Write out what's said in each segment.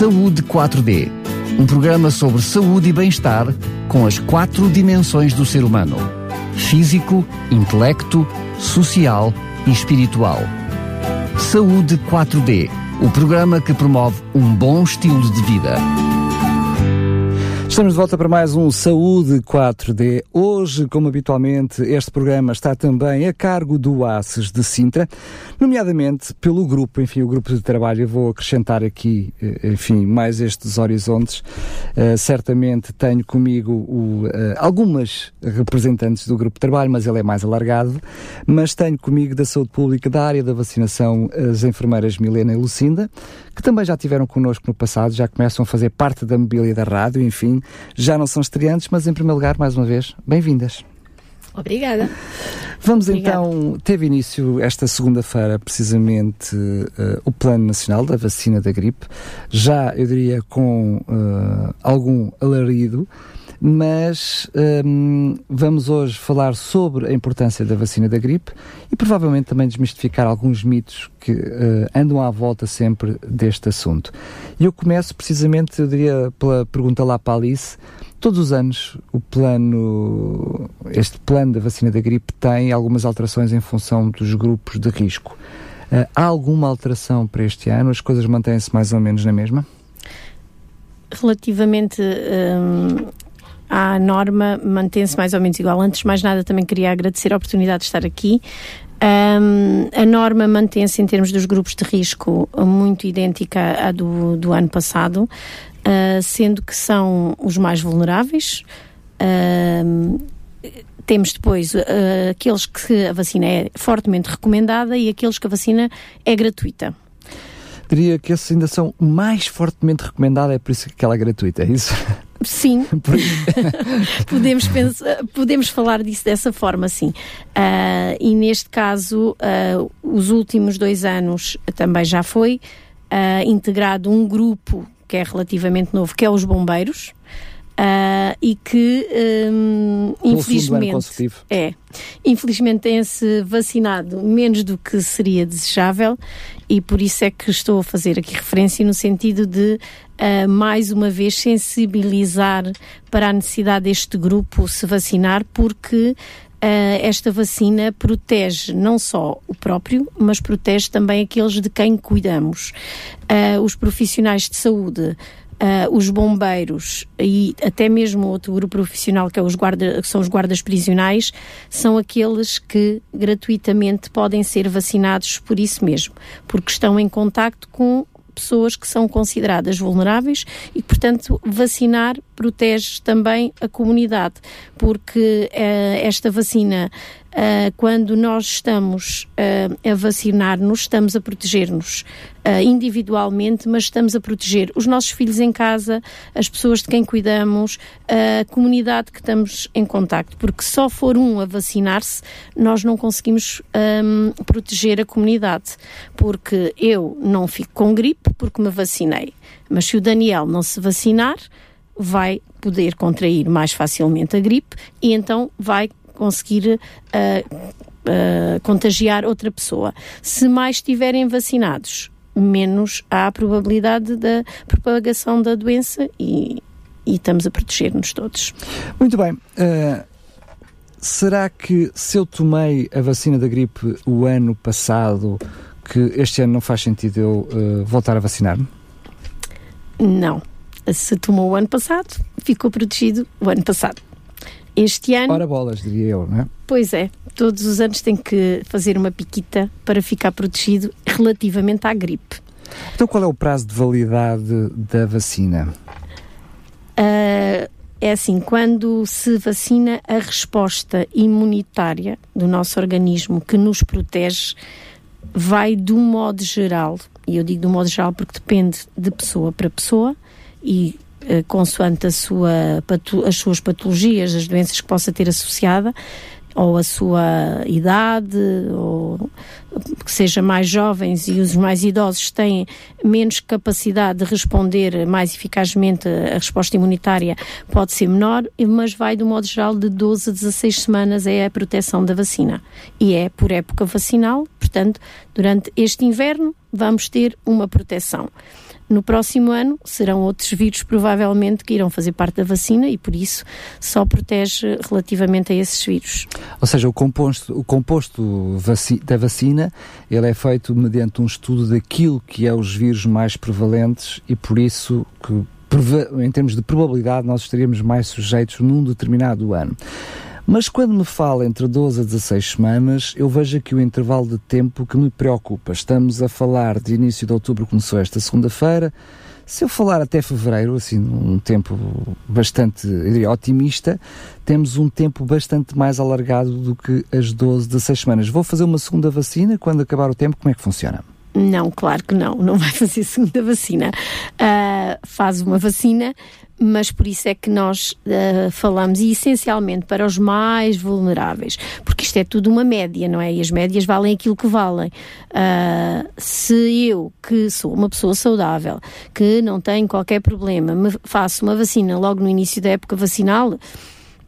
Saúde 4D, um programa sobre saúde e bem-estar com as quatro dimensões do ser humano: físico, intelecto, social e espiritual. Saúde 4D, o programa que promove um bom estilo de vida. Estamos de volta para mais um Saúde 4D. Hoje, como habitualmente, este programa está também a cargo do ACES de Sintra, nomeadamente pelo grupo, enfim, o grupo de trabalho. Eu vou acrescentar aqui, eh, enfim, mais estes horizontes. Uh, certamente tenho comigo o, uh, algumas representantes do grupo de trabalho, mas ele é mais alargado. Mas tenho comigo da saúde pública, da área da vacinação, as enfermeiras Milena e Lucinda, que também já tiveram connosco no passado, já começam a fazer parte da mobília da rádio, enfim, já não são estreantes, mas em primeiro lugar, mais uma vez, bem-vindas. Obrigada. Vamos Obrigada. então, teve início esta segunda-feira, precisamente, uh, o Plano Nacional da Vacina da Gripe, já, eu diria, com uh, algum alarido, mas um, vamos hoje falar sobre a importância da vacina da gripe e provavelmente também desmistificar alguns mitos que uh, andam à volta sempre deste assunto. E eu começo precisamente, eu diria, pela pergunta lá para a Alice. Todos os anos o plano, este plano da vacina da gripe tem algumas alterações em função dos grupos de risco. Uh, há alguma alteração para este ano? As coisas mantêm-se mais ou menos na mesma? Relativamente um, à norma mantém-se mais ou menos igual. Antes de mais nada, também queria agradecer a oportunidade de estar aqui. Um, a norma mantém-se em termos dos grupos de risco muito idêntica à do, do ano passado, uh, sendo que são os mais vulneráveis. Temos depois uh, aqueles que a vacina é fortemente recomendada e aqueles que a vacina é gratuita. Diria que esses ainda são mais fortemente recomendados, é por isso que ela é gratuita, é isso? Sim, podemos, pensar, podemos falar disso dessa forma, sim. Uh, e neste caso, uh, os últimos dois anos também já foi uh, integrado um grupo que é relativamente novo, que é os bombeiros. Uh, e que um, infelizmente é infelizmente tem-se vacinado menos do que seria desejável e por isso é que estou a fazer aqui referência no sentido de uh, mais uma vez sensibilizar para a necessidade deste grupo se vacinar porque Uh, esta vacina protege não só o próprio, mas protege também aqueles de quem cuidamos. Uh, os profissionais de saúde Uh, os bombeiros e até mesmo outro grupo profissional que, é os guarda, que são os guardas prisionais, são aqueles que gratuitamente podem ser vacinados por isso mesmo, porque estão em contacto com pessoas que são consideradas vulneráveis e, portanto, vacinar protege também a comunidade, porque uh, esta vacina Uh, quando nós estamos uh, a vacinar-nos, estamos a proteger-nos uh, individualmente, mas estamos a proteger os nossos filhos em casa, as pessoas de quem cuidamos, a comunidade que estamos em contacto, porque só for um a vacinar-se, nós não conseguimos um, proteger a comunidade, porque eu não fico com gripe porque me vacinei, mas se o Daniel não se vacinar, vai poder contrair mais facilmente a gripe e então vai conseguir uh, uh, contagiar outra pessoa. Se mais estiverem vacinados, menos há a probabilidade da propagação da doença e, e estamos a proteger-nos todos. Muito bem. Uh, será que se eu tomei a vacina da gripe o ano passado, que este ano não faz sentido eu voltar a vacinar-me? Não. Se tomou o ano passado, ficou protegido o ano passado. Este ano. Ora bolas, diria eu, não é? Pois é, todos os anos tem que fazer uma piquita para ficar protegido relativamente à gripe. Então, qual é o prazo de validade da vacina? Uh, é assim, quando se vacina, a resposta imunitária do nosso organismo que nos protege vai do modo geral, e eu digo do modo geral porque depende de pessoa para pessoa e eh, consoante a sua, as suas patologias, as doenças que possa ter associada, ou a sua idade, ou que seja mais jovens e os mais idosos têm menos capacidade de responder mais eficazmente a resposta imunitária, pode ser menor, mas vai, do modo geral, de 12 a 16 semanas é a proteção da vacina. E é por época vacinal, portanto, durante este inverno vamos ter uma proteção. No próximo ano serão outros vírus provavelmente que irão fazer parte da vacina e por isso só protege relativamente a esses vírus. Ou seja, o composto, o composto vaci da vacina ele é feito mediante um estudo daquilo que é os vírus mais prevalentes e por isso que em termos de probabilidade nós estaríamos mais sujeitos num determinado ano. Mas quando me fala entre 12 a 16 semanas, eu vejo aqui o intervalo de tempo que me preocupa. Estamos a falar de início de outubro, começou esta segunda-feira. Se eu falar até fevereiro, assim, um tempo bastante otimista, temos um tempo bastante mais alargado do que as 12, 16 semanas. Vou fazer uma segunda vacina quando acabar o tempo, como é que funciona? Não, claro que não, não vai fazer segunda vacina. Uh, faz uma vacina, mas por isso é que nós uh, falamos, e essencialmente para os mais vulneráveis, porque isto é tudo uma média, não é? E as médias valem aquilo que valem. Uh, se eu, que sou uma pessoa saudável, que não tenho qualquer problema, me faço uma vacina logo no início da época vacinal,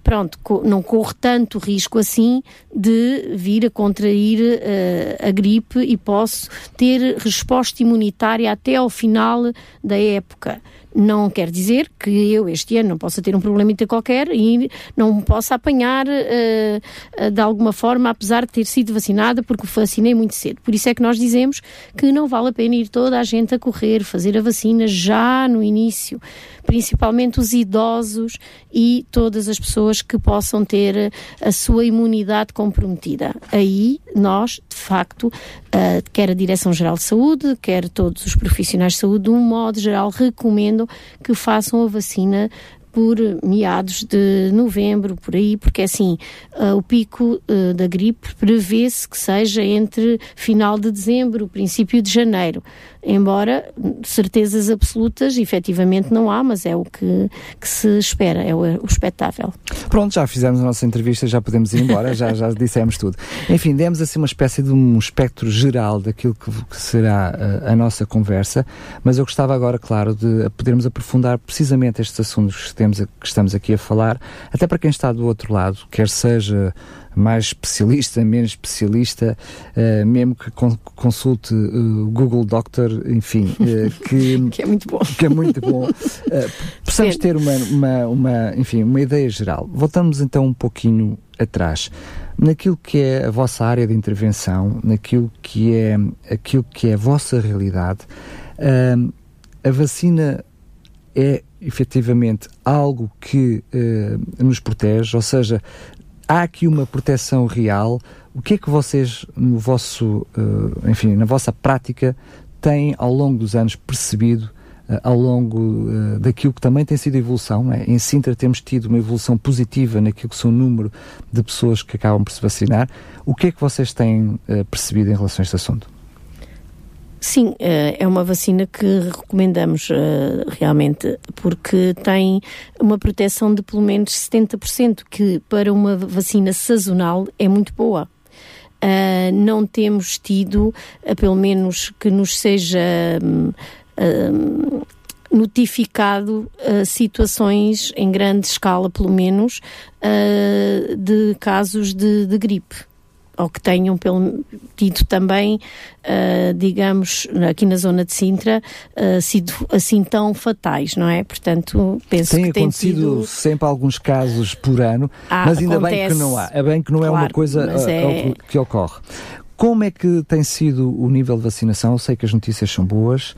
pronto, não corro tanto risco assim de vir a contrair uh, a gripe e posso ter resposta imunitária até ao final da época. Não quer dizer que eu este ano não possa ter um problema qualquer e não possa apanhar uh, de alguma forma, apesar de ter sido vacinada, porque vacinei muito cedo. Por isso é que nós dizemos que não vale a pena ir toda a gente a correr, fazer a vacina já no início, principalmente os idosos e todas as pessoas que possam ter a sua imunidade comprometida. Aí nós, de facto, uh, quer a Direção-Geral de Saúde, quer todos os profissionais de saúde, de um modo geral, recomendam que façam a vacina por meados de novembro, por aí, porque assim, uh, o pico uh, da gripe prevê-se que seja entre final de dezembro, princípio de janeiro embora certezas absolutas efetivamente não há, mas é o que, que se espera, é o, o espetável. Pronto, já fizemos a nossa entrevista, já podemos ir embora, já, já dissemos tudo. Enfim, demos assim uma espécie de um espectro geral daquilo que, que será a, a, nossa conversa, mas eu gostava agora, claro, de podermos aprofundar precisamente estes assuntos que, temos, que estamos aqui a falar, até para quem está do outro lado, quer seja mais especialista, menos especialista, uh, mesmo que consulte o uh, Google Doctor, enfim, uh, que, que é muito bom. Que é muito bom. possamos ter uma, uma, uma, enfim, uma ideia geral. Voltamos então um pouquinho atrás naquilo que é a vossa área de intervenção, naquilo que é aquilo que é a vossa realidade. a vacina é efetivamente algo que nos protege, ou seja, há aqui uma proteção real. O que é que vocês, no vosso, uh, enfim, na vossa prática, têm ao longo dos anos percebido uh, ao longo uh, daquilo que também tem sido evolução? É? Em Sintra temos tido uma evolução positiva naquilo que são o número de pessoas que acabam por se vacinar. O que é que vocês têm percebido em relação a este assunto? Sim, eh, é uma vacina que recomendamos eh, realmente, porque tem uma proteção de pelo menos 70%, que para uma vacina sazonal é muito boa. Uh, não temos tido, pelo menos que nos seja uh, notificado situações em grande escala, pelo menos, de casos de, de gripe ou que tenham pelo, tido também, uh, digamos, aqui na zona de Sintra, uh, sido assim tão fatais, não é? Portanto, penso tem que tem acontecido sempre alguns casos por ano, ah, mas ainda acontece, bem que não há. É bem que não claro, é uma coisa uh, é... que ocorre. Como é que tem sido o nível de vacinação? Eu sei que as notícias são boas.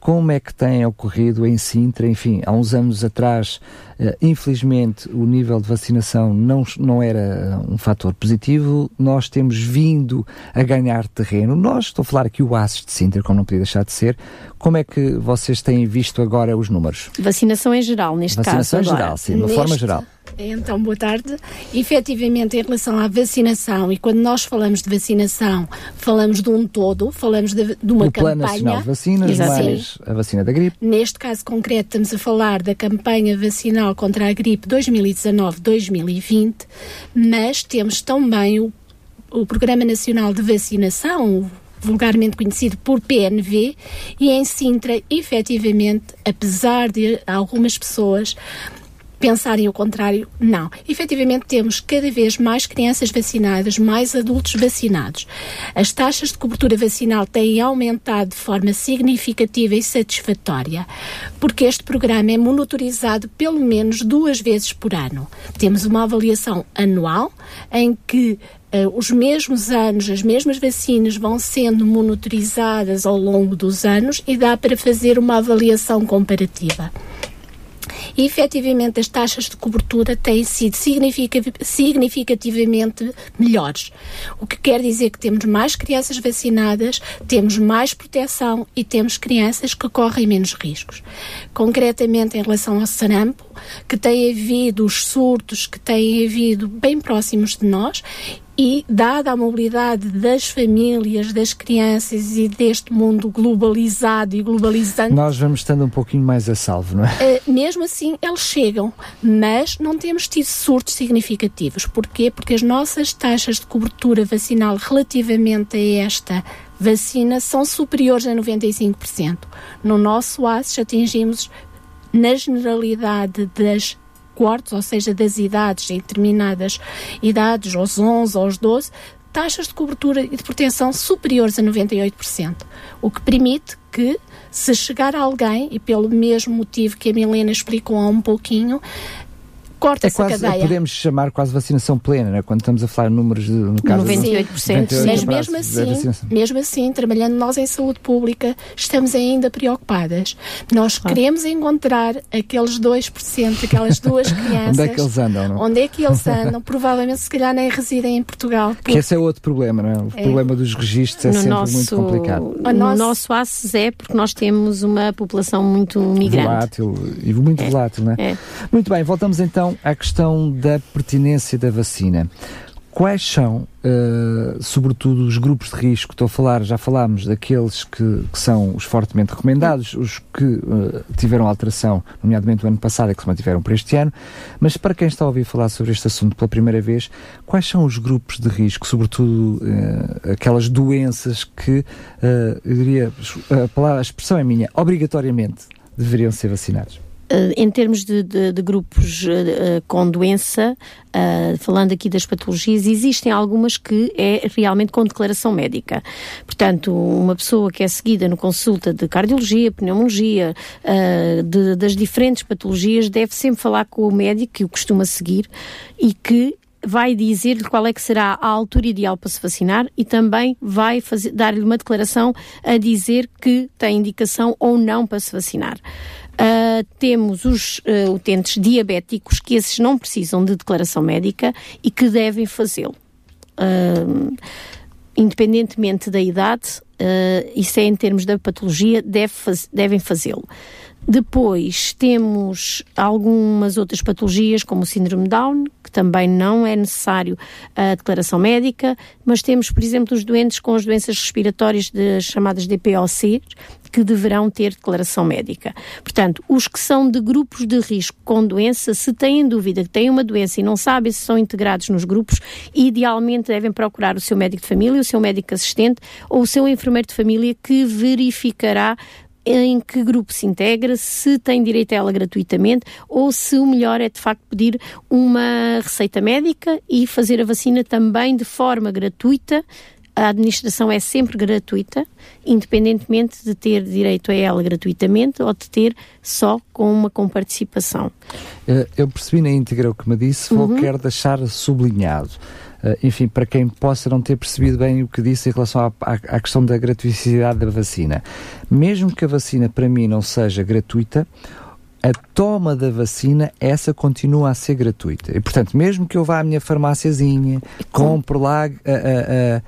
Como é que tem ocorrido em Sintra? Enfim, há uns anos atrás Uh, infelizmente, o nível de vacinação não, não era um fator positivo. Nós temos vindo a ganhar terreno. Nós, estou a falar aqui o ASES de Sintra, como não podia deixar de ser. Como é que vocês têm visto agora os números? Vacinação em geral, neste vacinação caso. Vacinação em geral, sim, de uma neste... forma geral. Então, boa tarde. Efetivamente, em relação à vacinação, e quando nós falamos de vacinação, falamos de um todo, falamos de, de uma o campanha. Plano Nacional de Vacinas, mais a vacina da gripe. Neste caso concreto, estamos a falar da campanha vacinal contra a Gripe 2019-2020, mas temos também o, o Programa Nacional de Vacinação, vulgarmente conhecido por PNV, e em Sintra, efetivamente, apesar de algumas pessoas pensarem o contrário, não. Efetivamente temos cada vez mais crianças vacinadas, mais adultos vacinados. As taxas de cobertura vacinal têm aumentado de forma significativa e satisfatória, porque este programa é monitorizado pelo menos duas vezes por ano. Temos uma avaliação anual em que Uh, os mesmos anos, as mesmas vacinas vão sendo monitorizadas ao longo dos anos e dá para fazer uma avaliação comparativa e efetivamente as taxas de cobertura têm sido significativamente melhores. O que quer dizer que temos mais crianças vacinadas, temos mais proteção e temos crianças que correm menos riscos. Concretamente em relação ao sarampo, que tem havido os surtos que têm havido bem próximos de nós e, dada a mobilidade das famílias, das crianças e deste mundo globalizado e globalizante. Nós vamos estando um pouquinho mais a salvo, não é? Uh, mesmo assim, eles chegam, mas não temos tido surtos significativos. Porquê? Porque as nossas taxas de cobertura vacinal relativamente a esta vacina são superiores a 95%. No nosso ASES atingimos, na generalidade das cortes, ou seja, das idades, em determinadas idades, aos 11, aos 12, taxas de cobertura e de proteção superiores a 98%, o que permite que, se chegar alguém, e pelo mesmo motivo que a Milena explicou há um pouquinho, corta-se é quase, a cadeia. Podemos chamar quase vacinação plena, né? quando estamos a falar números de, no caso 98%. 98% Mas mesmo assim, mesmo assim, trabalhando nós em saúde pública, estamos ainda preocupadas. Nós claro. queremos encontrar aqueles 2%, aquelas duas crianças. onde é que eles andam? Não? Onde é que eles andam? Provavelmente, se calhar, nem residem em Portugal. Porque... Que esse é outro problema, não é? O é. problema dos registros é no sempre nosso, muito complicado. No nosso, nosso ACES é porque nós temos uma população muito migrante. Volátil, e muito é. volátil, não é? é? Muito bem, voltamos então então à questão da pertinência da vacina. Quais são, uh, sobretudo, os grupos de risco? Estou a falar, já falámos daqueles que, que são os fortemente recomendados, os que uh, tiveram alteração, nomeadamente o ano passado, e que se mantiveram para este ano, mas para quem está a ouvir falar sobre este assunto pela primeira vez, quais são os grupos de risco, sobretudo uh, aquelas doenças que, eu diria, a, palavra, a expressão é minha, obrigatoriamente deveriam ser vacinados? Uh, em termos de, de, de grupos uh, com doença, falando aqui das patologias, existem algumas que é realmente com declaração médica. Portanto, uma pessoa que é seguida no consulta de cardiologia, pneumologia, de, das diferentes patologias, deve sempre falar com o médico que o costuma seguir e que vai dizer-lhe qual é que será a altura ideal para se vacinar e também vai dar-lhe uma declaração a dizer que tem indicação ou não para se vacinar. Temos os uh, utentes diabéticos, que esses não precisam de declaração médica e que devem fazê-lo. Uh, independentemente da idade, isso é em termos da patologia, deve faz, devem fazê-lo. Depois temos algumas outras patologias, como o síndrome Down, que também não é necessário a declaração médica, mas temos, por exemplo, os doentes com as doenças respiratórias de, chamadas DPOC, que deverão ter declaração médica. Portanto, os que são de grupos de risco com doença, se têm dúvida que têm uma doença e não sabem se são integrados nos grupos, idealmente devem procurar o seu médico de família, o seu médico assistente ou o seu enfermeiro de família que verificará em que grupo se integra, se tem direito a ela gratuitamente ou se o melhor é de facto pedir uma receita médica e fazer a vacina também de forma gratuita. A administração é sempre gratuita, independentemente de ter direito a ela gratuitamente ou de ter só com uma comparticipação. Eh, eu percebi na íntegra o que me disse, vou uhum. quero deixar sublinhado. Uh, enfim, para quem possa não ter percebido bem o que disse em relação à, à, à, questão da gratuicidade da vacina. Mesmo que a vacina para mim não seja gratuita, a toma da vacina, essa continua a ser gratuita. E, portanto, mesmo que eu vá à minha farmáciazinha, compre lá a, a, a,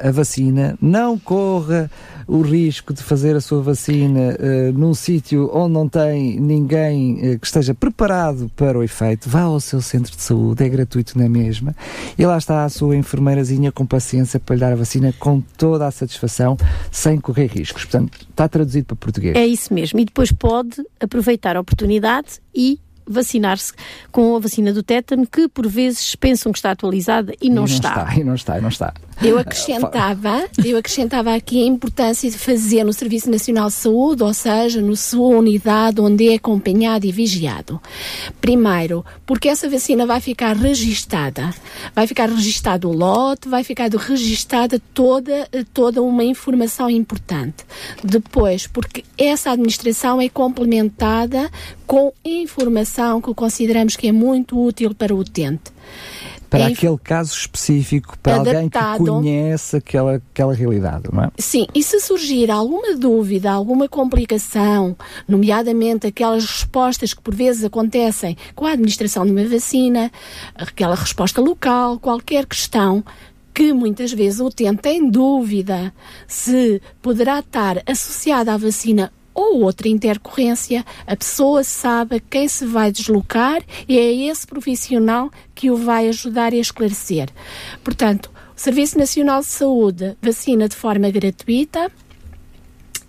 a vacina, não corra o risco de fazer a sua vacina uh, num sítio onde não tem ninguém uh, que esteja preparado para o efeito, vá ao seu centro de saúde, é gratuito na mesma, e lá está a sua enfermeirazinha com paciência para lhe dar a vacina com toda a satisfação, sem correr riscos. Portanto, está traduzido para português. É isso mesmo. E depois pode aproveitar a oportunidade e vacinar-se com a vacina do tétano, que por vezes pensam que está atualizada e não, e não está. está. E não está, e não está. Eu acrescentava, eu acrescentava aqui a importância de fazer no Serviço Nacional de Saúde, ou seja, na sua unidade onde é acompanhado e vigiado. Primeiro, porque essa vacina vai ficar registada. Vai ficar registado o lote, vai ficar registada toda, toda uma informação importante. Depois, porque essa administração é complementada com informação que consideramos que é muito útil para o utente para é aquele caso específico, para adaptado. alguém que conhece aquela, aquela realidade, não é? Sim, e se surgir alguma dúvida, alguma complicação, nomeadamente aquelas respostas que por vezes acontecem com a administração de uma vacina, aquela resposta local, qualquer questão, que muitas vezes o utente tem dúvida se poderá estar associada à vacina ou outra intercorrência, a pessoa sabe quem se vai deslocar e é esse profissional que o vai ajudar a esclarecer. Portanto, o Serviço Nacional de Saúde vacina de forma gratuita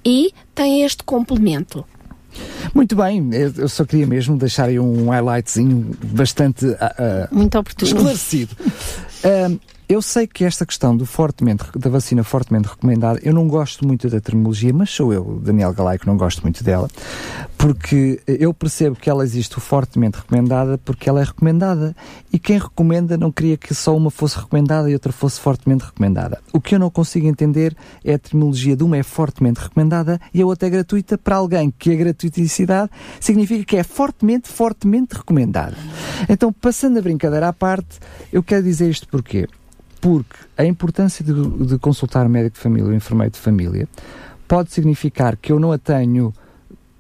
e tem este complemento. Muito bem, eu só queria mesmo deixar aí um highlightzinho bastante uh, Muito oportuno. esclarecido. Uh, Eu sei que esta questão do fortemente, da vacina fortemente recomendada, eu não gosto muito da terminologia, mas sou eu, Daniel Galay, que não gosto muito dela, porque eu percebo que ela existe fortemente recomendada porque ela é recomendada. E quem recomenda não queria que só uma fosse recomendada e outra fosse fortemente recomendada. O que eu não consigo entender é a terminologia de uma é fortemente recomendada e a outra é gratuita para alguém que a gratuiticidade significa que é fortemente, fortemente recomendada. Então, passando a brincadeira à parte, eu quero dizer isto porquê? Porque a importância de, de consultar o médico de família ou enfermeiro de família pode significar que eu não a tenho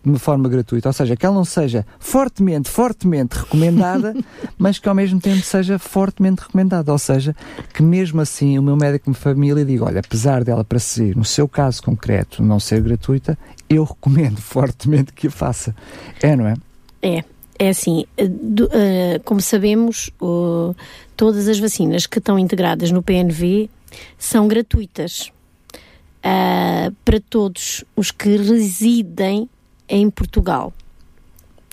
de uma forma gratuita, ou seja, que ela não seja fortemente, fortemente recomendada, mas que ao mesmo tempo seja fortemente recomendada, ou seja, que mesmo assim o meu médico de família diga, olha, apesar dela para si, no seu caso concreto, não ser gratuita, eu recomendo fortemente que a faça. É, não é? É. É assim, eh, do, uh, como sabemos, uh, todas as vacinas que estão integradas no PNV são gratuitas uh, para todos os que residem em Portugal,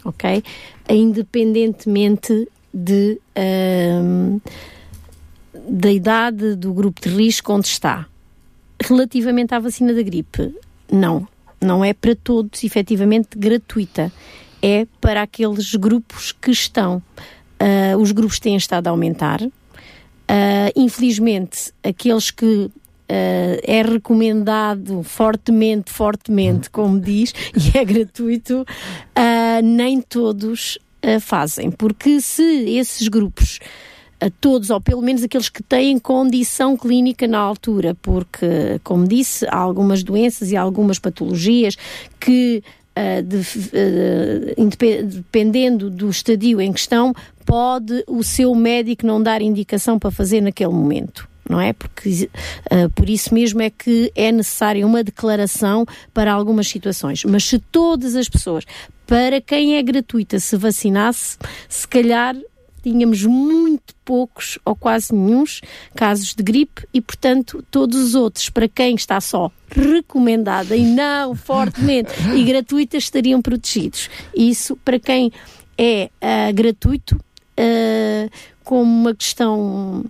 ok? Independentemente de, da idade do grupo de risco onde está. Relativamente à vacina da gripe, não, não é para todos efetivamente gratuita é para aqueles grupos que estão. Uh, os grupos têm estado a aumentar. Uh, infelizmente, aqueles que uh, é recomendado fortemente, fortemente, como diz, e é gratuito, nem todos fazem. Porque se esses grupos todos, ou pelo menos aqueles que têm condição clínica na altura, porque, como disse, há algumas doenças e algumas patologias que Uh, de, uh, dependendo do estadio em questão, pode o seu médico não dar indicação para fazer naquele momento. Não é? Porque uh, por isso mesmo é que é necessária uma declaração para algumas situações. Mas se todas as pessoas, para quem é gratuita, se vacinasse, se calhar tínhamos muito poucos ou quase nenhum casos de gripe e, portanto, todos os outros, para quem está só recomendada e não fortemente e gratuita, estariam protegidos. Isso, para quem é uh, gratuito, uh, como uma questão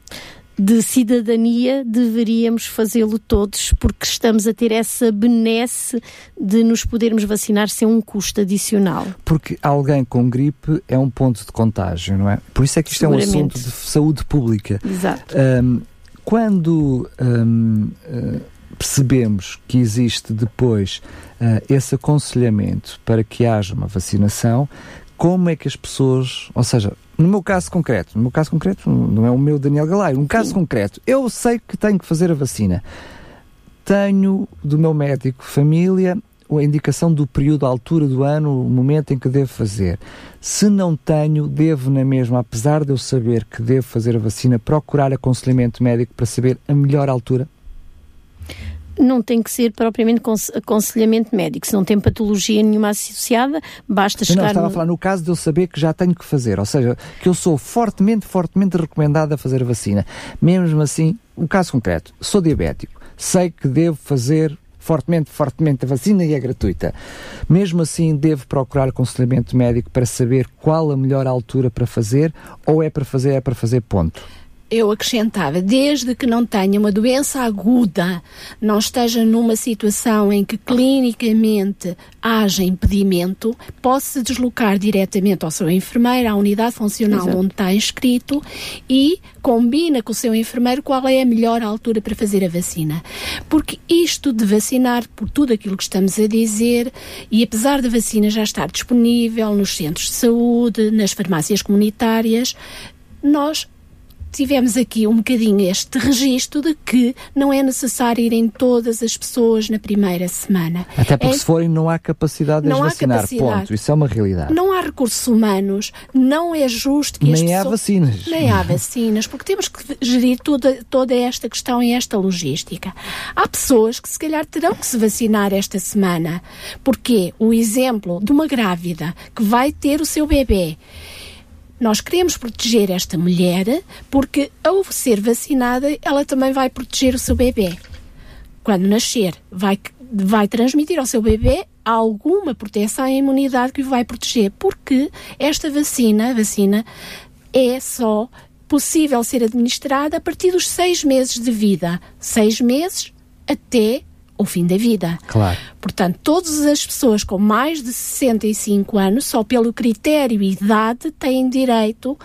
de cidadania, deveríamos fazê-lo todos, porque estamos a ter essa benesse de nos podermos vacinar sem um custo adicional. Porque alguém com gripe é um ponto de contágio, não é? Por isso é que isto é um assunto de saúde pública. Exato. Um, quando um, uh, eh, percebemos que existe depois uh, esse aconselhamento para que haja uma vacinação, como é que as pessoas, ou seja, no meu caso concreto, no meu caso concreto, não é o meu Daniel Galay, um caso Sim. concreto, eu sei que tenho que fazer a vacina. Tenho do meu médico família a indicação do período, a altura do ano, o momento em que devo fazer. Se não tenho, devo na mesma, apesar de eu saber que devo fazer a vacina, procurar aconselhamento médico para saber a melhor altura? Não tem que ser propriamente aconselhamento médico. Se não tem patologia nenhuma associada, basta chegar... Não, estava no... a falar no caso de eu saber que já tenho que fazer, ou seja, que eu sou fortemente, fortemente recomendado a fazer a vacina. Mesmo assim, o um caso concreto, sou diabético, sei que devo fazer fortemente, fortemente a vacina e é gratuita. Mesmo assim, devo procurar aconselhamento médico para saber qual a melhor altura para fazer ou é para fazer, é para fazer ponto? Eu acrescentava, desde que não tenha uma doença aguda, não esteja numa situação em que clinicamente haja impedimento, pode-se deslocar diretamente ao seu enfermeiro, à unidade funcional Exato. onde está inscrito e combina com o seu enfermeiro qual é a melhor altura para fazer a vacina. Porque isto de vacinar, por tudo aquilo que estamos a dizer, e apesar da vacina já estar disponível nos centros de saúde, nas farmácias comunitárias, nós tivemos aqui um bocadinho este registro de que não é necessário irem todas as pessoas na primeira semana. Até porque é, se forem não há capacidade de não vacinar, capacidade. ponto. Isso é uma realidade. Não há recursos humanos, não é justo que Nem há pessoas... vacinas. Nem há vacinas, porque temos que gerir toda, toda esta questão e esta logística. Há pessoas que se calhar terão que se vacinar esta semana, porque o exemplo de uma grávida que vai ter o seu bebê nós queremos proteger esta mulher porque, ao ser vacinada, ela também vai proteger o seu bebê. Quando nascer, vai, vai transmitir ao seu bebê alguma proteção e imunidade que o vai proteger, porque esta vacina, vacina, é só possível ser administrada a partir dos seis meses de vida. Seis meses até o fim da vida. Claro. Portanto, todas as pessoas com mais de 65 anos, só pelo critério idade, têm direito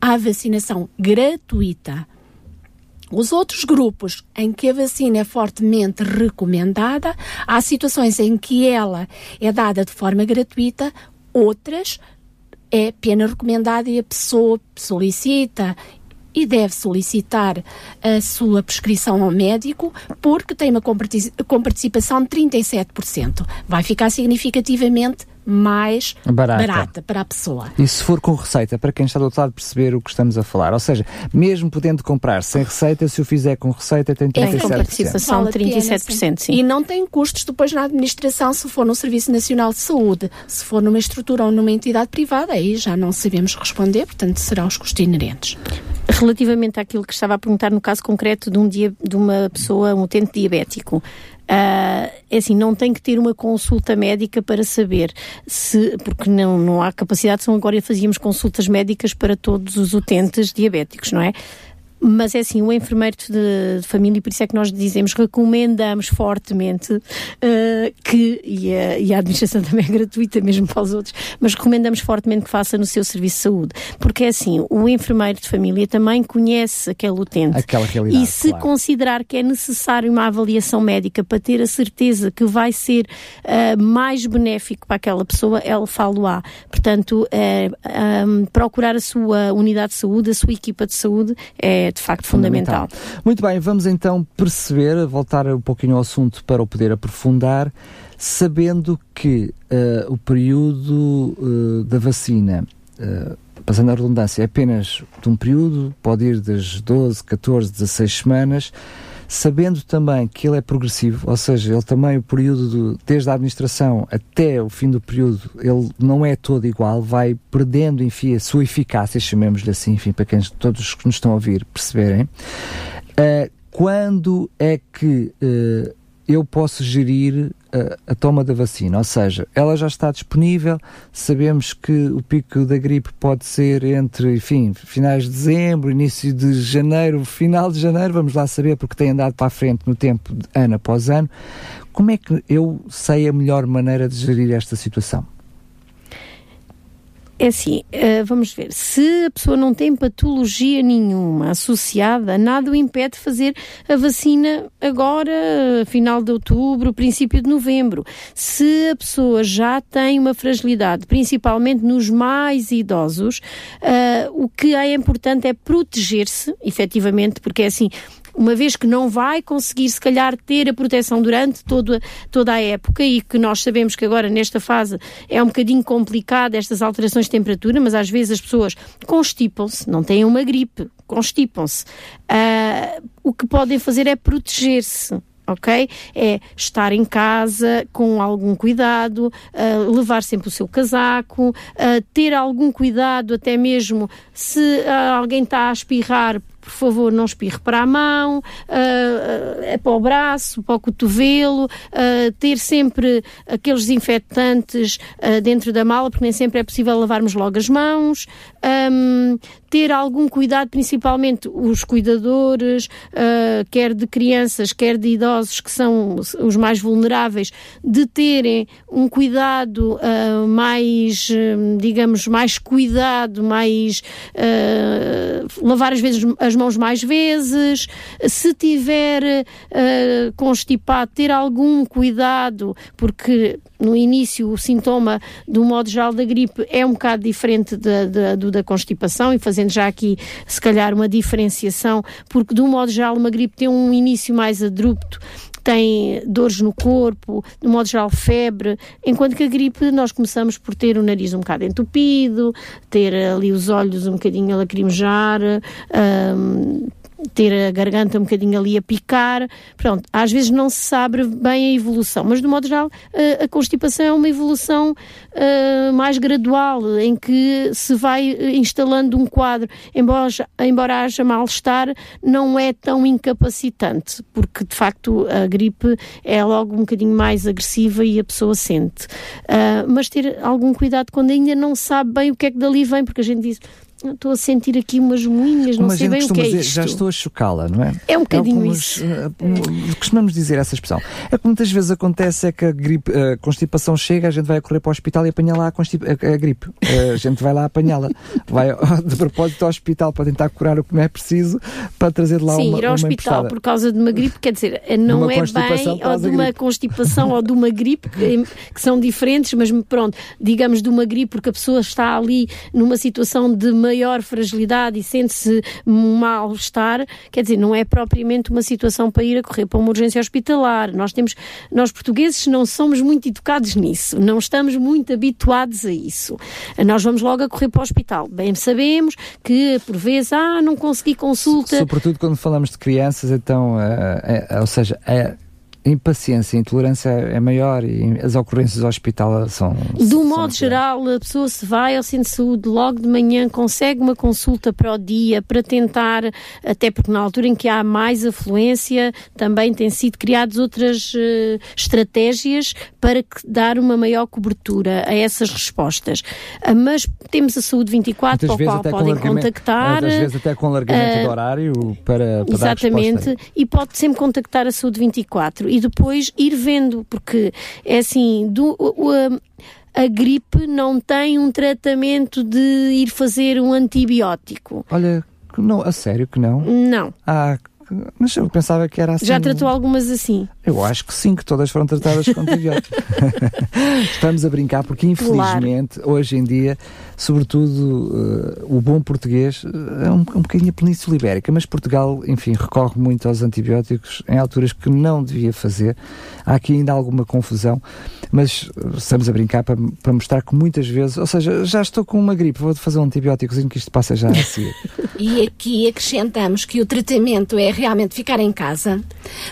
à vacinação gratuita. Os outros grupos em que a vacina é fortemente recomendada, há situações em que ela é dada de forma gratuita, outras é pena recomendada e a pessoa solicita e deve solicitar a sua prescrição ao médico porque tem uma comparticipação de 37%. Vai ficar significativamente mais barata. barata. para a pessoa. E se for com receita, para quem está do outro lado perceber o que estamos a falar, ou seja, mesmo podendo comprar sem receita, se o fizer com receita tem 37%. Tem participação de 37%, sim. E não tem custos depois na administração se for no Serviço Nacional de Saúde. Se for numa estrutura ou numa entidade privada, aí já não sabemos responder, portanto serão os custos inerentes. Relativamente àquilo que estava a perguntar no caso concreto de, um dia, de uma pessoa, um utente diabético, Uh, é assim, não tem que ter uma consulta médica para saber se, porque não, não há capacidade, senão agora fazíamos consultas médicas para todos os utentes diabéticos, não é? Mas é assim, o enfermeiro de, de, família, por isso é que nós dizemos, recomendamos fortemente uh, que, e a, e a, administração também é gratuita mesmo para os outros, mas recomendamos fortemente que faça no seu serviço de saúde. Porque é assim, o enfermeiro de família também conhece aquele utente. Aquela realidade. E se claro. considerar que é necessário uma avaliação médica para ter a certeza que vai ser uh, mais benéfico para aquela pessoa, ele fala-á. Portanto, uh, eh, um, procurar a sua unidade de saúde, a sua equipa de saúde, é de facto fundamental. fundamental. Muito bem, vamos então perceber, voltar um pouquinho ao assunto para o poder aprofundar, sabendo que uh, o período uh, da vacina, uh, passando a redundância, é apenas de um período, pode ir das 12, 14, 16 semanas sabendo também que ele é progressivo, ou seja, ele também, o período, do, desde a administração até o fim do período, ele não é todo igual, vai perdendo, enfim, a sua eficácia, chamemos-lhe assim, enfim, para quem, todos que nos estão a ouvir perceberem. Uh, quando é que uh, eu posso gerir a, toma da vacina, ou seja, ela já está disponível, sabemos que o pico da gripe pode ser entre, enfim, finais de dezembro, início de janeiro, final de janeiro, vamos lá saber, porque tem andado para a frente no tempo, ano após ano. Como é que eu sei a melhor maneira de gerir esta situação? É assim, uh, vamos ver. Se a pessoa não tem patologia nenhuma associada, nada o impede de fazer a vacina agora, final de outubro, princípio de novembro. Se a pessoa já tem uma fragilidade, principalmente nos mais idosos, uh, o que é importante é proteger-se, efetivamente, porque é assim, uma vez que não vai conseguir, se calhar, ter a proteção durante toda, toda a época e que nós sabemos que agora, nesta fase, é um bocadinho complicado estas alterações de temperatura, mas às vezes as pessoas constipam-se, não têm uma gripe, constipam-se. Uh, o que podem fazer é proteger-se ok? É estar em casa com algum cuidado, uh, levar sempre o seu casaco, uh, ter algum cuidado, até mesmo se uh, alguém está a espirrar, por favor, não espirre para a mão, é para o braço, para o cotovelo, ter sempre aqueles desinfetantes dentro da mala, porque nem sempre é possível lavarmos logo as mãos, um, ter algum cuidado, principalmente os cuidadores, uh, quer de crianças, quer de idosos, que são os mais vulneráveis, de terem um cuidado uh, mais, digamos, mais cuidado, mais uh, lavar às vezes as mãos mais vezes, se tiver constipado, ter algum cuidado, porque no início o sintoma do modo geral da gripe é um bocado diferente da, da, constipação e fazendo já aqui se calhar uma diferenciação, porque um modo geral uma gripe tem um início mais abrupto tem dores no corpo, de modo geral febre, enquanto que a gripe nós começamos por ter o nariz um bocado entupido, ter ali os olhos um bocadinho a lacrimejar, um, ter a garganta um bocadinho ali a picar. Pronto, às vezes não se sabe bem a evolução, mas de modo geral a, a constipação é uma evolução uh, mais gradual, em que se vai instalando um quadro, embora, embora haja mal-estar, não é tão incapacitante, porque de facto a gripe é logo um bocadinho mais agressiva e a pessoa sente. Uh, mas ter algum cuidado quando ainda não sabe bem o que é que dali vem, porque a gente diz estou a sentir aqui umas moinhas, não sei bem o que é dizer, isto. Já estou a chocá-la, não é? É um bocadinho é isso. Uh, costumamos dizer essa expressão. É que muitas vezes acontece é que a, gripe, a constipação chega, a gente vai correr para o hospital e apanha lá a, a, a gripe. A gente vai lá apanhá-la. Vai de propósito ao hospital para tentar curar o que não é preciso para trazer lá Sim, uma ir ao hospital emprestada. por causa de uma gripe, quer dizer, não é bem ou de uma constipação ou de uma gripe, que, que são diferentes, mas pronto, digamos de uma gripe porque a pessoa está ali numa situação de maior fragilidade e sente-se mal-estar, quer dizer, não é propriamente uma situação para ir a correr para uma urgência hospitalar. Nós temos, nós portugueses não somos muito educados nisso, não estamos muito habituados a isso. Nós vamos logo a correr para o hospital. Bem sabemos que por vezes, ah, não consegui consulta. Sobretudo quando falamos de crianças, então, é, é, ou seja, é impaciência, a intolerância é maior e as ocorrências ao hospital são. Do são modo geral, a pessoa se vai ao centro de saúde logo de manhã, consegue uma consulta para o dia para tentar, até porque na altura em que há mais afluência, também têm sido criadas outras uh, estratégias para dar uma maior cobertura a essas respostas. Uh, mas temos a Saúde 24, Muitas para o qual podem contactar. Às vezes até com alargamento uh, do horário para, para Exatamente, e pode sempre contactar a Saúde 24 e depois ir vendo, porque é assim, do, o, a, a gripe não tem um tratamento de ir fazer um antibiótico. Olha, não, a sério que não? Não. Ah, mas eu pensava que era assim. Já tratou algumas assim? Eu acho que sim, que todas foram tratadas com antibióticos. Estamos a brincar porque, infelizmente, claro. hoje em dia, sobretudo uh, o bom português uh, é um, um bocadinho a Península Ibérica, mas Portugal, enfim, recorre muito aos antibióticos em alturas que não devia fazer. Há aqui ainda alguma confusão, mas uh, estamos a brincar para, para mostrar que muitas vezes, ou seja, já estou com uma gripe, vou fazer um antibióticozinho que isto passa já a seguir. e aqui acrescentamos que o tratamento é realmente ficar em casa.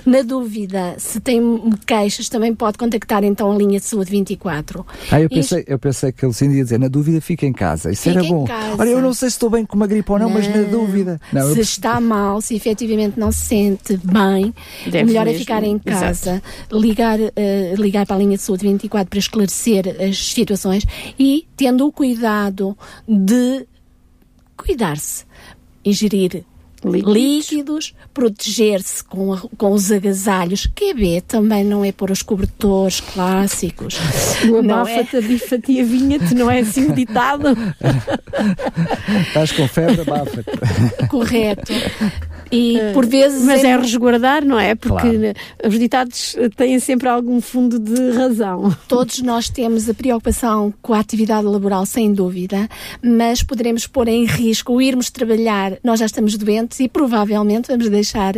Na dúvida, se tem queixas, também pode contactar então a linha de saúde 24. Ah, eu pensei, Isto... eu pensei que ele sim ia dizer, na dúvida fica em casa. Isso fica era bom. Olha, eu não sei se estou bem com uma gripe ou não, não. mas na dúvida. Não, se eu... está mal, se efetivamente não se sente bem, Deve o melhor mesmo. é ficar em casa, ligar, uh, ligar para a linha de saúde 24 para esclarecer as situações e tendo o cuidado de cuidar-se, ingerir líquidos, líquidos proteger-se com, com os agasalhos. QB também não é por os cobertores clássicos. O abafa-te, é... abifa-te e avinha-te, não é assim o ditado? Estás com febre, abafa-te. Correto. E uh, por vezes. Mas é... é resguardar, não é? Porque claro. os ditados têm sempre algum fundo de razão. Todos nós temos a preocupação com a atividade laboral, sem dúvida, mas poderemos pôr em risco o irmos trabalhar, nós já estamos doentes e provavelmente vamos deixar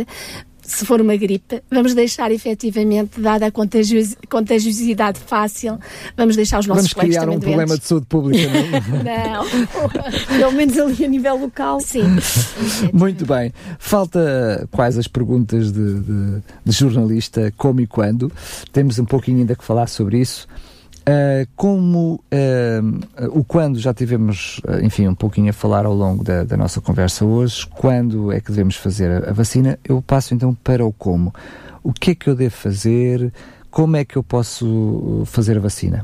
se for uma gripe, vamos deixar efetivamente, dada a contagiosidade fácil, vamos deixar os nossos vamos criar um doentes. problema de saúde pública, não? não. Pelo menos ali a nível local. Sim. Muito bem. Falta quais as perguntas de, de, de jornalista, como e quando. Temos um pouquinho ainda que falar sobre isso. Uh, como uh, o quando já tivemos, enfim, um pouquinho a falar ao longo da, da, nossa conversa hoje, quando é que devemos fazer a, a, vacina, eu passo então para o como. O que é que eu devo fazer? Como é que eu posso fazer a vacina?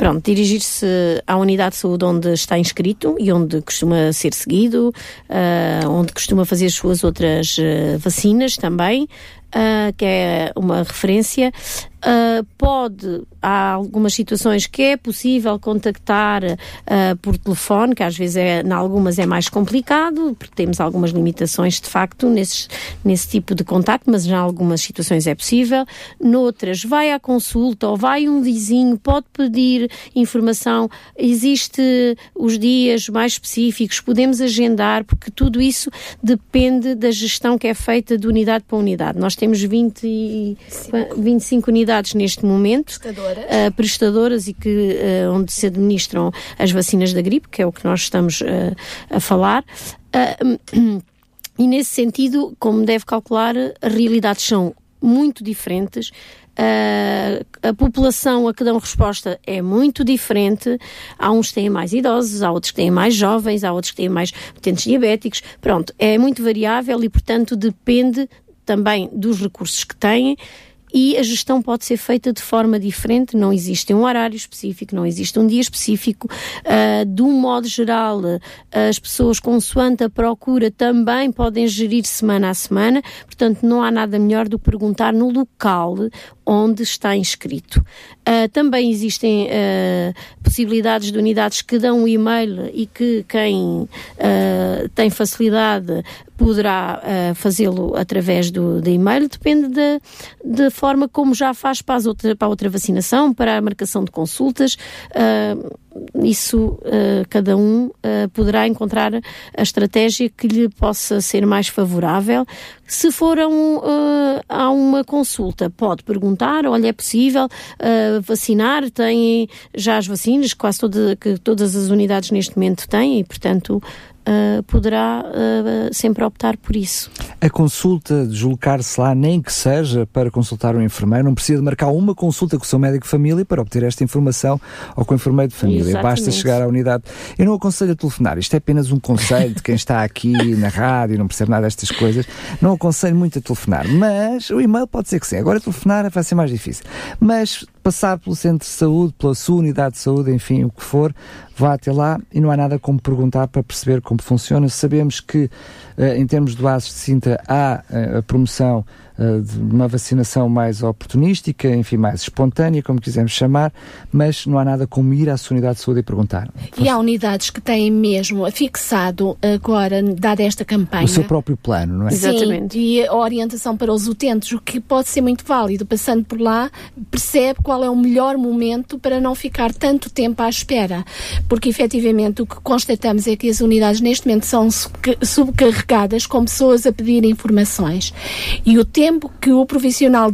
Pronto, dirigir-se à unidade de saúde onde está inscrito e onde costuma ser seguido, uh, onde costuma fazer as suas outras uh, vacinas também, uh, que é uma referência. Uh, pode, há algumas situações que é possível contactar uh, por telefone, que às vezes é, em algumas é mais complicado, porque temos algumas limitações de facto nesse, nesse tipo de contacto, mas em algumas situações é possível. Noutras, vai à consulta ou vai um vizinho, pode pedir informação, existe os dias mais específicos, podemos agendar, porque tudo isso depende da gestão que é feita de unidade para unidade. Nós temos 20, 25 unidades unidades neste momento, prestadoras, uh, prestadoras e que, uh, onde se administram as vacinas da gripe, que é o que nós estamos uh, a falar. e nesse sentido, como deve calcular, as realidades são muito diferentes. Uh, a população a que dão resposta é muito diferente. Há uns que têm mais idosos, há outros que têm mais jovens, há outros que têm mais utentes diabéticos. Pronto, é muito variável e, portanto, depende também dos recursos que têm e a gestão pode ser feita de forma diferente, não existe um horário específico, não existe um dia específico. Uh, de um modo geral, as pessoas, consoante a procura, também podem gerir semana a semana, portanto, não há nada melhor do que perguntar no local onde está inscrito. Uh, também existem uh, possibilidades de unidades que dão um e-mail e que quem uh, tem facilidade poderá fazê-lo através do, do e-mail, depende da de, de forma como já faz para, outra, para a outra vacinação, para a marcação de consultas isso uh, cada um uh, poderá encontrar a estratégia que lhe possa ser mais favorável. Se for a, um, uh, a uma consulta, pode perguntar, olha, é possível vacinar, tem já as vacinas, quase toda, que todas as unidades neste momento têm, e portanto uh, poderá uh, sempre optar por isso. A consulta, deslocar-se lá, nem que seja para consultar um enfermeiro, não precisa de marcar uma consulta com o seu médico de família para obter esta informação ou com o enfermeiro de família. Exatamente. Basta chegar à unidade. Eu não aconselho a telefonar, isto é apenas um conselho de quem está aqui na rádio e não percebe nada destas coisas. Não aconselho muito a telefonar, mas o e-mail pode ser que sim. Agora telefonar vai ser mais difícil. Mas passar pelo centro de saúde, pela sua unidade de saúde, enfim, o que for, vá até lá e não há nada como perguntar para perceber como funciona. Sabemos que, eh, em termos do ASES de Sintra, há eh, a promoção de uma vacinação mais oportunística, enfim, mais espontânea, como quisermos chamar, mas não há nada como ir à sua unidade de saúde e perguntar. E há unidades que têm mesmo fixado agora, dada esta campanha. O seu próprio plano, não é? Sim, Exatamente. E a orientação para os utentes, o que pode ser muito válido. Passando por lá, percebe qual é o melhor momento para não ficar tanto tempo à espera. Porque efetivamente o que constatamos é que as unidades neste momento são subcarregadas com pessoas a pedir informações. E o tempo tempo que o profissional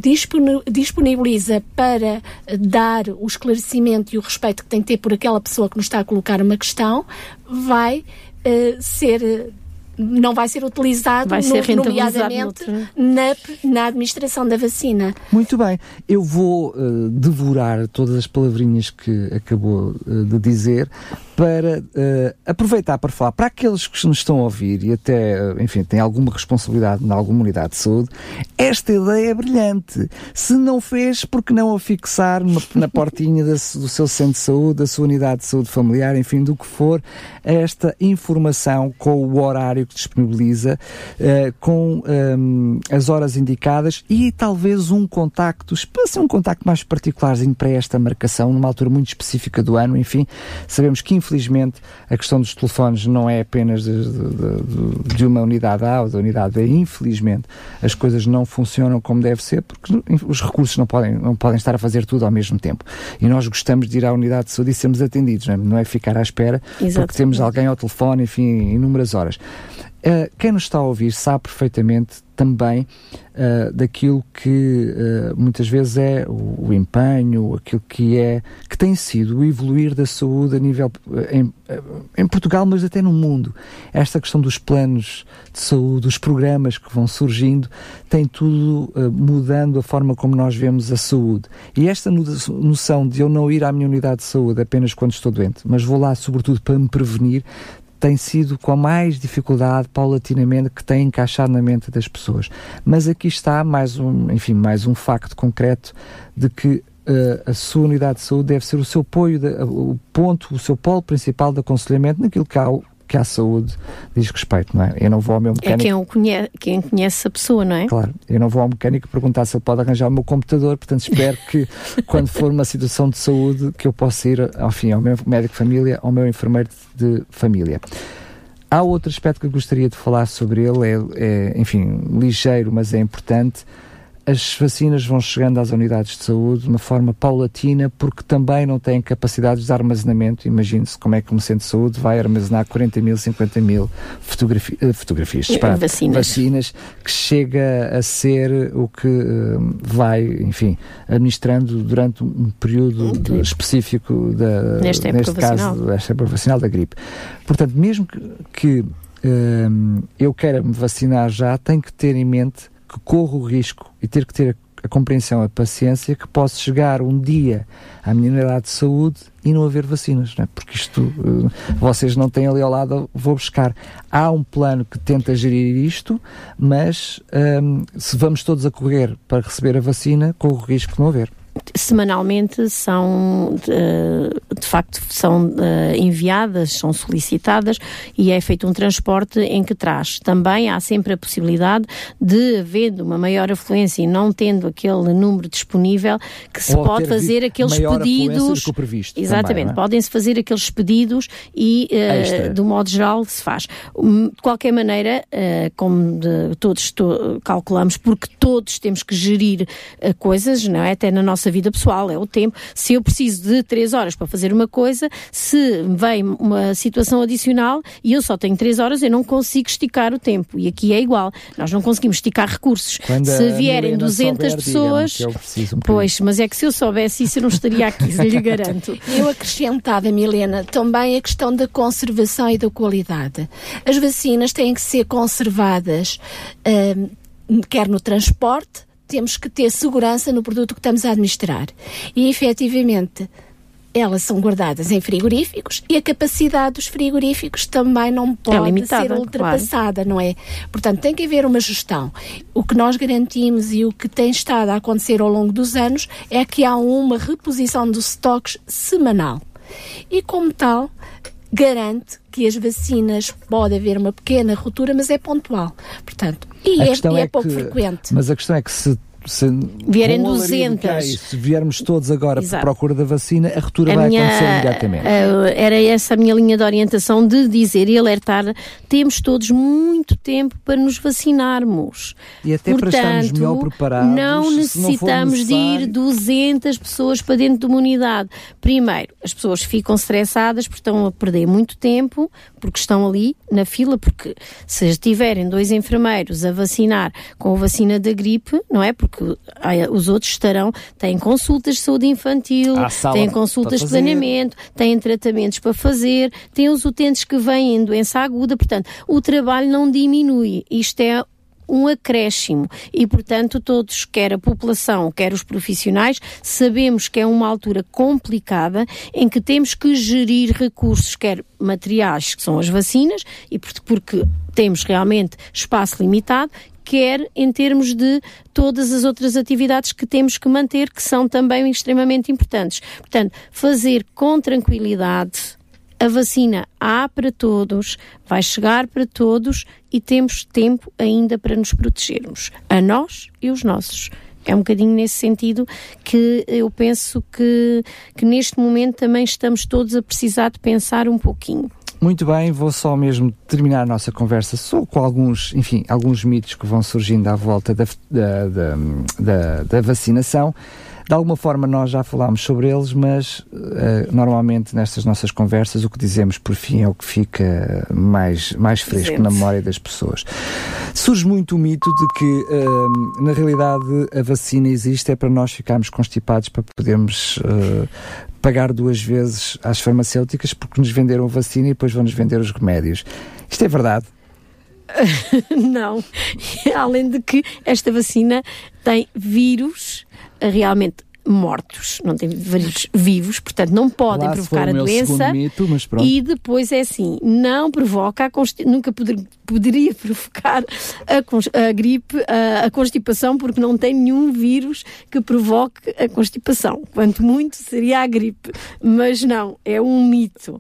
disponibiliza para dar o esclarecimento e o respeito que tem que ter por aquela pessoa que nos está a colocar uma questão, vai uh, ser não vai ser utilizado, vai ser no, nomeadamente na, na administração da vacina. Muito bem. Eu vou uh, devorar todas as palavrinhas que acabou uh, de dizer para uh, aproveitar para falar para aqueles que nos estão a ouvir e até, enfim, têm alguma responsabilidade na alguma unidade de saúde, esta ideia é brilhante. Se não fez, por que não a fixar na, na portinha do seu centro de saúde, da sua unidade de saúde familiar, enfim, do que for, esta informação com o horário que disponibiliza, uh, com um, as horas indicadas e talvez um contacto, assim, um contacto mais particularzinho para esta marcação, numa altura muito específica do ano, enfim, sabemos que infelizmente a questão dos telefones não é apenas de, de, de uma unidade A ou da unidade B, infelizmente as coisas não funcionam como deve ser porque os recursos não podem, não podem estar a fazer tudo ao mesmo tempo. E nós gostamos de ir à unidade de saúde e sermos atendidos, não é, não é ficar à espera Exatamente. porque temos alguém ao telefone, enfim, inúmeras horas. Uh, quem nos está a ouvir sabe perfeitamente também uh, daquilo que uh, muitas vezes é o, o, empenho, aquilo que é que tem sido o evoluir da saúde a nível em, em, Portugal, mas até no mundo. Esta questão dos planos de saúde, os programas que vão surgindo, tem tudo uh, mudando a forma como nós vemos a saúde. E esta noção de eu não ir à minha unidade de saúde apenas quando estou doente, mas vou lá sobretudo para me prevenir, tem sido com mais dificuldade, paulatinamente, que tem encaixado na mente das pessoas. Mas aqui está mais um, enfim, mais um facto concreto de que uh, a sua unidade de saúde deve ser o seu apoio, o ponto, o seu polo principal de aconselhamento naquilo que há que à saúde diz respeito, não é? Eu não vou ao meu é mecânico... É quem, conhece, quem conhece a pessoa, não é? Claro, eu não vou ao mecânico perguntar se ele pode arranjar o meu computador, portanto espero que quando for uma situação de saúde que eu possa ir, ao fim, ao meu médico de família, ao meu enfermeiro de família. Há outro aspecto que eu gostaria de falar sobre ele, é, é enfim, ligeiro, mas é importante, as vacinas vão chegando às unidades de saúde de uma forma paulatina, porque também não têm capacidades de armazenamento. Imagine-se como é que um centro de saúde vai armazenar 40 mil, 50 mil fotografi eh, fotografias, vacinas. vacinas, que chega a ser o que uh, vai, enfim, administrando durante um período de, específico da, neste caso, desta época vacinal da gripe. Portanto, mesmo que, que uh, eu queira me vacinar já, tenho que ter em mente que corro o risco e ter que ter a, a compreensão, a paciência que posso chegar um dia à minha unidade de saúde e não haver vacinas, não é? porque isto uh, vocês não têm ali ao lado, vou buscar. Há um plano que tenta gerir isto, mas um, se vamos todos a correr para receber a vacina, corro o risco de não haver semanalmente são de, facto são uh, enviadas, são solicitadas e é feito um transporte em que traz. Também há sempre a possibilidade de, havendo uma maior afluência e não tendo aquele número disponível, que se Ou pode fazer aqueles pedidos. Do previsto, exatamente, é? podem-se fazer aqueles pedidos e, uh, do modo geral, se faz. Hum, de qualquer maneira, uh, como de, todos to calculamos, porque todos temos que gerir coisas, não é? Até na nossa vida pessoal, é o tempo. Se eu preciso de três horas para fazer uma coisa, se vem uma situação adicional e eu só tenho três horas, eu não consigo esticar o tempo. E aqui é igual. Nós não conseguimos esticar recursos. Quando se vierem 200 souber, pessoas. Um pois, mas é que se eu soubesse isso, eu não estaria aqui, lhe garanto. Eu acrescentava, Milena, também a questão da conservação e da qualidade. As vacinas têm que ser conservadas, hum, quer no transporte, temos que ter segurança no produto que estamos a administrar. E efetivamente, elas são guardadas em frigoríficos e a capacidade dos frigoríficos também não é pode é limitada, ser ultrapassada, claro. não é? Portanto, tem que haver uma gestão. O que nós garantimos e o que tem estado a acontecer ao longo dos anos é que há uma reposição dos estoques semanal. E como tal, garante que as vacinas pode haver uma pequena ruptura, mas é pontual. Portanto, e, é, e é, é, pouco que, frequente. Mas a questão é que se se vierem 200. se viermos todos agora Exato. para procura da vacina, a ruptura a vai minha, acontecer imediatamente. Uh, era essa a minha linha de orientação de dizer e alertar: temos todos muito tempo para nos vacinarmos. E até Portanto, para estarmos melhor preparados. Não necessitamos não de ir 200 pessoas para dentro de uma unidade. Primeiro, as pessoas ficam estressadas porque estão a perder muito tempo, porque estão ali na fila, porque se tiverem dois enfermeiros a vacinar com a vacina da gripe, não é? Porque porque os outros estarão, têm consultas de saúde infantil, têm consultas de planeamento, têm tratamentos para fazer, têm os utentes que vêm em doença aguda, portanto, o trabalho não diminui. Isto é um acréscimo. E, portanto, todos, quer a população, quer os profissionais, sabemos que é uma altura complicada em que temos que gerir recursos, quer materiais, que são as vacinas, e porque temos realmente espaço limitado, quer em termos de todas as outras atividades que temos que manter, que são também extremamente importantes. Portanto, fazer com tranquilidade. A vacina há para todos, vai chegar para todos e temos tempo ainda para nos protegermos, a nós e os nossos. É um bocadinho nesse sentido que eu penso que, que neste momento também estamos todos a precisar de pensar um pouquinho. Muito bem, vou só mesmo terminar a nossa conversa só com alguns, enfim, alguns mitos que vão surgindo à volta da, da, da, da, da vacinação. De alguma forma nós já falámos sobre eles, mas uh, normalmente nestas nossas conversas o que dizemos por fim é o que fica mais, mais fresco Presente. na memória das pessoas. Surge muito o mito de que, uh, na realidade, a vacina existe é para nós ficarmos constipados para podermos uh, pagar duas vezes às farmacêuticas porque nos venderam a vacina e depois vão-nos vender os remédios. Isto é verdade? não. Além de que esta vacina tem vírus realmente mortos, não tem vírus vivos, portanto não podem Lá provocar a doença. Mito, e depois é assim, não provoca, a nunca poder, poderia provocar a, a gripe, a, a, constipação, porque não tem nenhum vírus que provoque a constipação. Quanto muito seria a gripe, mas não, é um mito.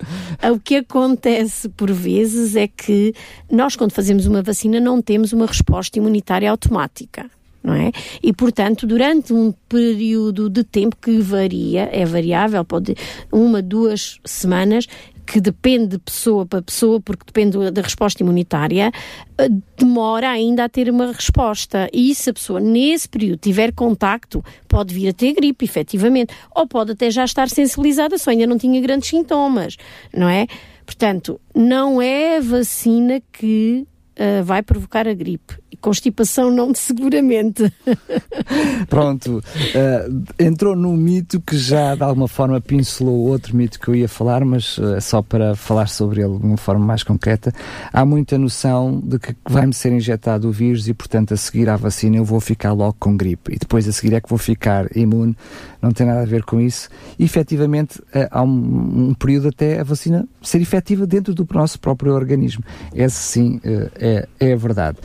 O que acontece por vezes é que nós, quando fazemos uma vacina, não temos uma resposta imunitária automática não é? E, portanto, durante um período de tempo que varia, é variável, pode uma, duas semanas, que depende de pessoa para pessoa, porque depende da resposta imunitária, eh, demora ainda a ter uma resposta. E se a pessoa nesse período tiver contacto, pode vir a ter gripe, efetivamente, ou pode até já estar sensibilizada, só ainda não tinha grandes sintomas, não é? Portanto, não é a vacina que uh, vai provocar a gripe constipação não seguramente. Pronto, uh, entrou num mito que já de alguma forma pincelou outro mito que eu ia falar, mas uh, só para falar sobre ele de uma forma mais concreta. Há muita noção de que vai-me ser injetado o vírus e, portanto, a seguir à vacina eu vou ficar logo com gripe e depois a seguir é que vou ficar imune. Não tem nada a ver com isso. E, efetivamente, uh, há um, um, período até a vacina ser efetiva dentro do nosso próprio organismo. Esse sim é, é a verdade.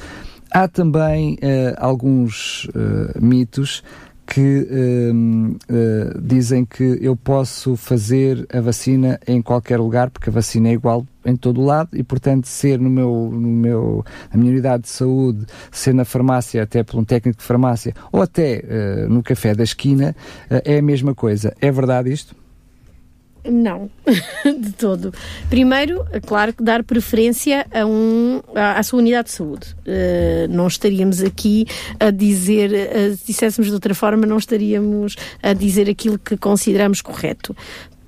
Há também uh, alguns uh, mitos que uh, dizem que eu posso fazer a vacina em qualquer lugar, porque a vacina é igual em todo o lado e, portanto, ser no meu, no meu, na minha unidade de saúde, ser na farmácia, até por um técnico de farmácia, ou até no café da esquina, é a mesma coisa. É verdade isto? Não, de todo. Primeiro, claro que dar preferência a um, à, sua unidade de saúde. Uh, não estaríamos aqui a dizer, uh, se disséssemos de outra forma, não estaríamos a dizer aquilo que consideramos correto.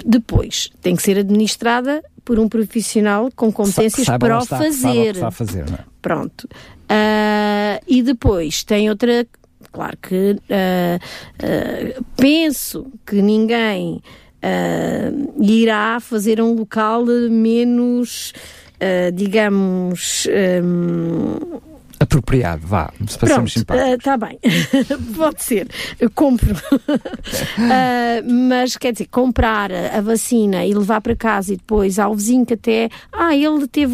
Depois, tem que ser administrada por um profissional com competências para o fazer. Que fazer é? Pronto. Uh, e depois tem outra. Claro que penso que ninguém uh, irá fazer um local menos, uh, digamos. Um, apropriado, vá, se passamos Está uh, bem, pode ser, eu compro. uh, mas quer dizer, comprar a vacina e levar para casa e depois ao vizinho que até, ah, ele teve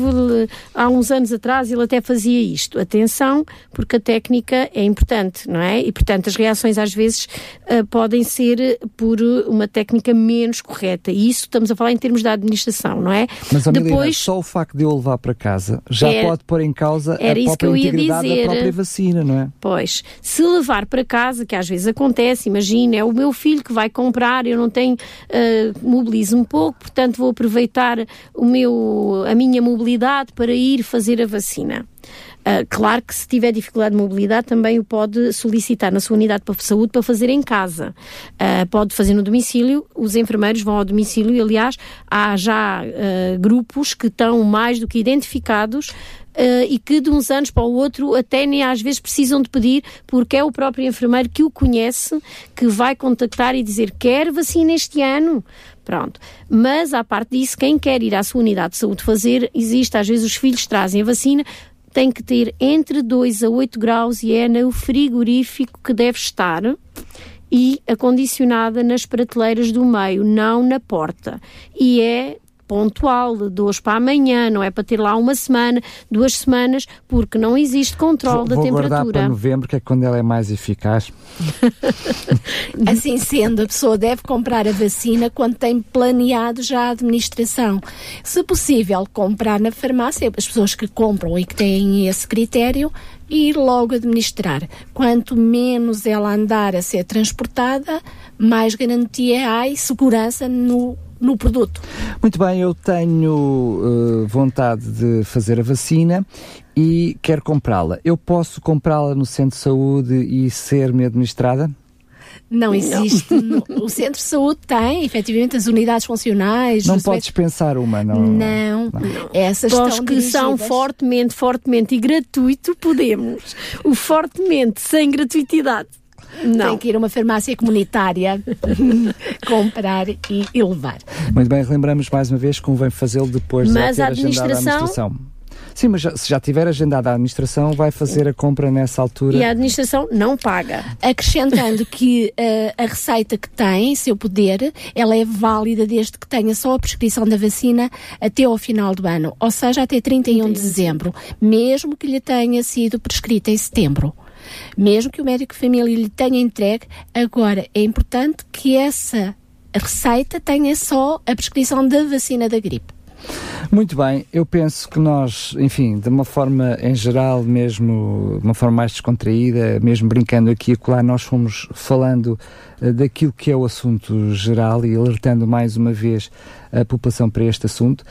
há uns anos atrás, ele até fazia isto. Atenção, porque a técnica é importante, não é? E portanto as reações às vezes uh, podem ser por uma técnica menos correta. E isso estamos a falar em termos da administração, não é? Mas, Depois, só o facto de eu levar para casa já é, pode pôr em causa a própria dizer. Da própria vacina, não é? Pois, se levar para casa, que às vezes acontece, imagina, é o meu filho que vai comprar, eu não tenho, uh, mobilizo um pouco, portanto vou aproveitar o meu, a minha mobilidade para ir fazer a vacina. Uh, claro que se tiver dificuldade de mobilidade também o pode solicitar na sua unidade de saúde para fazer em casa. Uh, pode fazer no domicílio, os enfermeiros vão ao domicílio e, aliás, há já uh, grupos que estão mais do que identificados uh, e que de uns anos para o outro até nem às vezes precisam de pedir, porque é o próprio enfermeiro que o conhece, que vai contactar e dizer quer vacina este ano. Pronto. Mas, à parte disso, quem quer ir à sua unidade de saúde fazer, existe, às vezes os filhos trazem a vacina, tem que ter entre 2 a 8 graus e é no frigorífico que deve estar e acondicionada nas prateleiras do meio, não na porta. E é pontual, de hoje para amanhã, não é para ter lá uma semana, duas semanas, porque não existe controle da vou temperatura. Vou guardar para novembro, que é quando ela é mais eficaz. assim sendo, a pessoa deve comprar a vacina quando tem planeado já a administração. Se possível, comprar na farmácia, as pessoas que compram e que têm esse critério, e ir logo administrar. Quanto menos ela andar a ser transportada, mais garantia há e segurança no no produto. Muito bem, eu tenho uh, vontade de fazer a vacina e quero comprá-la. Eu posso comprá-la no centro de saúde e ser-me administrada? Não existe. Não. o centro de saúde tem, efetivamente, as unidades funcionais. Não podes met... pensar uma, não? Não. não. Essas Para os que dirigidas... são fortemente, fortemente e gratuito, podemos. O fortemente, sem gratuitidade. Não. Tem que ir a uma farmácia comunitária comprar e, e, levar. Muito bem, lembramos mais uma vez que convém fazê-lo depois Mas de ter a administração... a administração. Sim, mas já, se já tiver agendada a administração, vai fazer a compra nessa altura. E a administração não paga. Acrescentando que uh, a receita que tem, seu poder, ela é válida desde que tenha só a prescrição da vacina até ao final do ano, ou seja, até 31 de dezembro, mesmo que lhe tenha sido prescrita em setembro mesmo que o médico de família lhe tenha entregue. Agora, é importante que essa receita tenha só a prescrição da vacina da gripe. Muito bem, eu penso que nós, enfim, de uma forma em geral, mesmo de uma forma mais descontraída, mesmo brincando aqui e acolá, nós fomos falando uh, daquilo que é o assunto geral e alertando mais uma vez a população para este assunto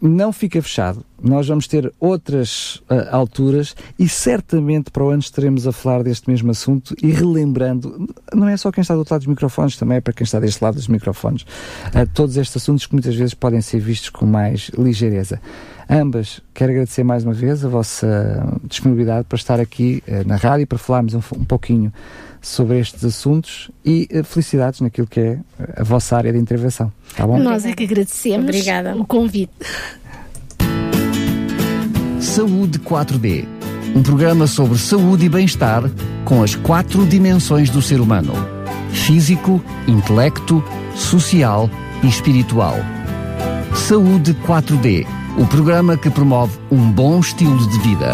não fica fechado. Nós vamos ter outras uh, alturas e certamente para o ano estaremos a falar deste mesmo assunto e relembrando, não é só quem está do outro lado dos microfones, também é para quem está deste lado dos microfones, uh, todos estes assuntos que muitas vezes podem ser vistos com mais ligeireza. Ambas, quero agradecer mais uma vez a vossa disponibilidade para estar aqui uh, na rádio para falarmos um, um pouquinho sobre estes assuntos e uh, felicidades naquilo que é a vossa área de intervenção. Tá bom? Nós é que agradecemos Obrigada. o convite. Saúde 4D um programa sobre saúde e bem-estar com as quatro dimensões do ser humano: físico, intelecto, social e espiritual. Saúde 4D o programa que promove um bom estilo de vida.